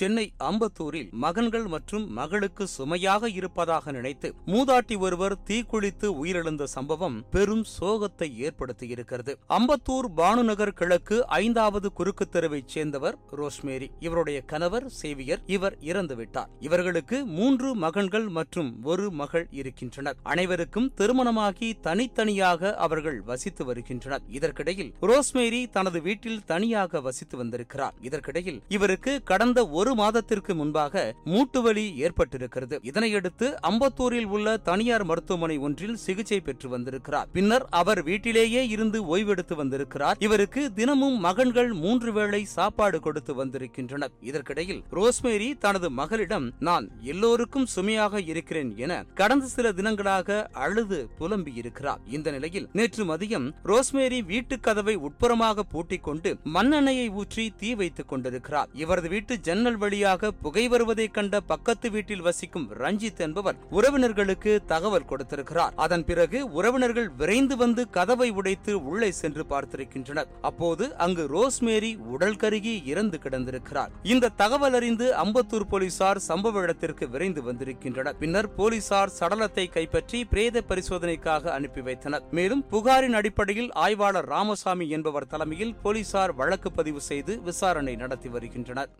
சென்னை அம்பத்தூரில் மகன்கள் மற்றும் மகளுக்கு சுமையாக இருப்பதாக நினைத்து மூதாட்டி ஒருவர் தீக்குளித்து உயிரிழந்த சம்பவம் பெரும் சோகத்தை ஏற்படுத்தியிருக்கிறது. அம்பத்தூர் பானுநகர் கிழக்கு ஐந்தாவது குறுக்கு தெருவைச் சேர்ந்தவர் ரோஸ்மேரி. இவருடைய கணவர் சேவியர் இவர் இறந்துவிட்டார். இவர்களுக்கு மூன்று மகன்கள் மற்றும் ஒரு மகள் இருக்கின்றனர். அனைவருக்கும் திருமணமாகி தனித்தனியாக அவர்கள் வசித்து வருகின்றனர். இதற்கிடையில் ரோஸ்மேரி தனது வீட்டில் தனியாக வசித்து வந்திருக்கிறார். இதற்கிடையில் இவருக்கு கடந்த ஒரு மாதத்திற்கு முன்பாக மூட்டுவலி ஏற்பட்டிருக்கிறது. இதனையடுத்து அம்பத்தூரில் உள்ள தனியார் மருத்துவமனை ஒன்றில் சிகிச்சை பெற்று வந்திருக்கிறார். பின்னர் அவர் வீட்டிலேயே இருந்து ஓய்வெடுத்து வந்திருக்கிறார். இவருக்கு தினமும் மகன்கள் மூன்று வேளை சாப்பாடு கொடுத்து வந்திருக்கின்றனர். இதற்கிடையில் ரோஸ்மேரி தனது மகளிடம் நான் எல்லோருக்கும் சுமையாக இருக்கிறேன் என கடந்த சில தினங்களாக அழுது புலம்பி இருக்கிறார் இந்த நிலையில் நேற்று மதியம் ரோஸ்மேரி வீட்டு கதவை உட்புறமாக பூட்டிக் கொண்டு மண்ணெண்ணெயை ஊற்றி தீ வைத்துக் கொண்டிருக்கிறார். இவரது வீட்டு ஜன்னல் வழியாக புகை வருவதைக் கண்ட பக்கத்து வீட்டில் வசிக்கும் ரஞ்சித் என்பவர் உறவினர்களுக்கு தகவல் கொடுத்திருக்கிறார். அதன் பிறகு உறவினர்கள் விரைந்து வந்து கதவை உடைத்து உள்ளே சென்று பார்த்திருக்கின்றனர். அப்போது அங்கு ரோஸ்மேரி உடல் கருகி இறந்து கிடந்திருக்கிறார். இந்த தகவல் அறிந்து அம்பத்தூர் போலீசார் சம்பவ இடத்திற்கு விரைந்து வந்திருக்கின்றனர். பின்னர் போலீசார் சடலத்தை கைப்பற்றி பிரேத பரிசோதனைக்காக அனுப்பி வைத்தனர். மேலும் புகாரின் அடிப்படையில் ஆய்வாளர் ராமசாமி என்பவர் தலைமையில் போலீசார் வழக்கு பதிவு செய்து விசாரணை நடத்தி வருகின்றனர்.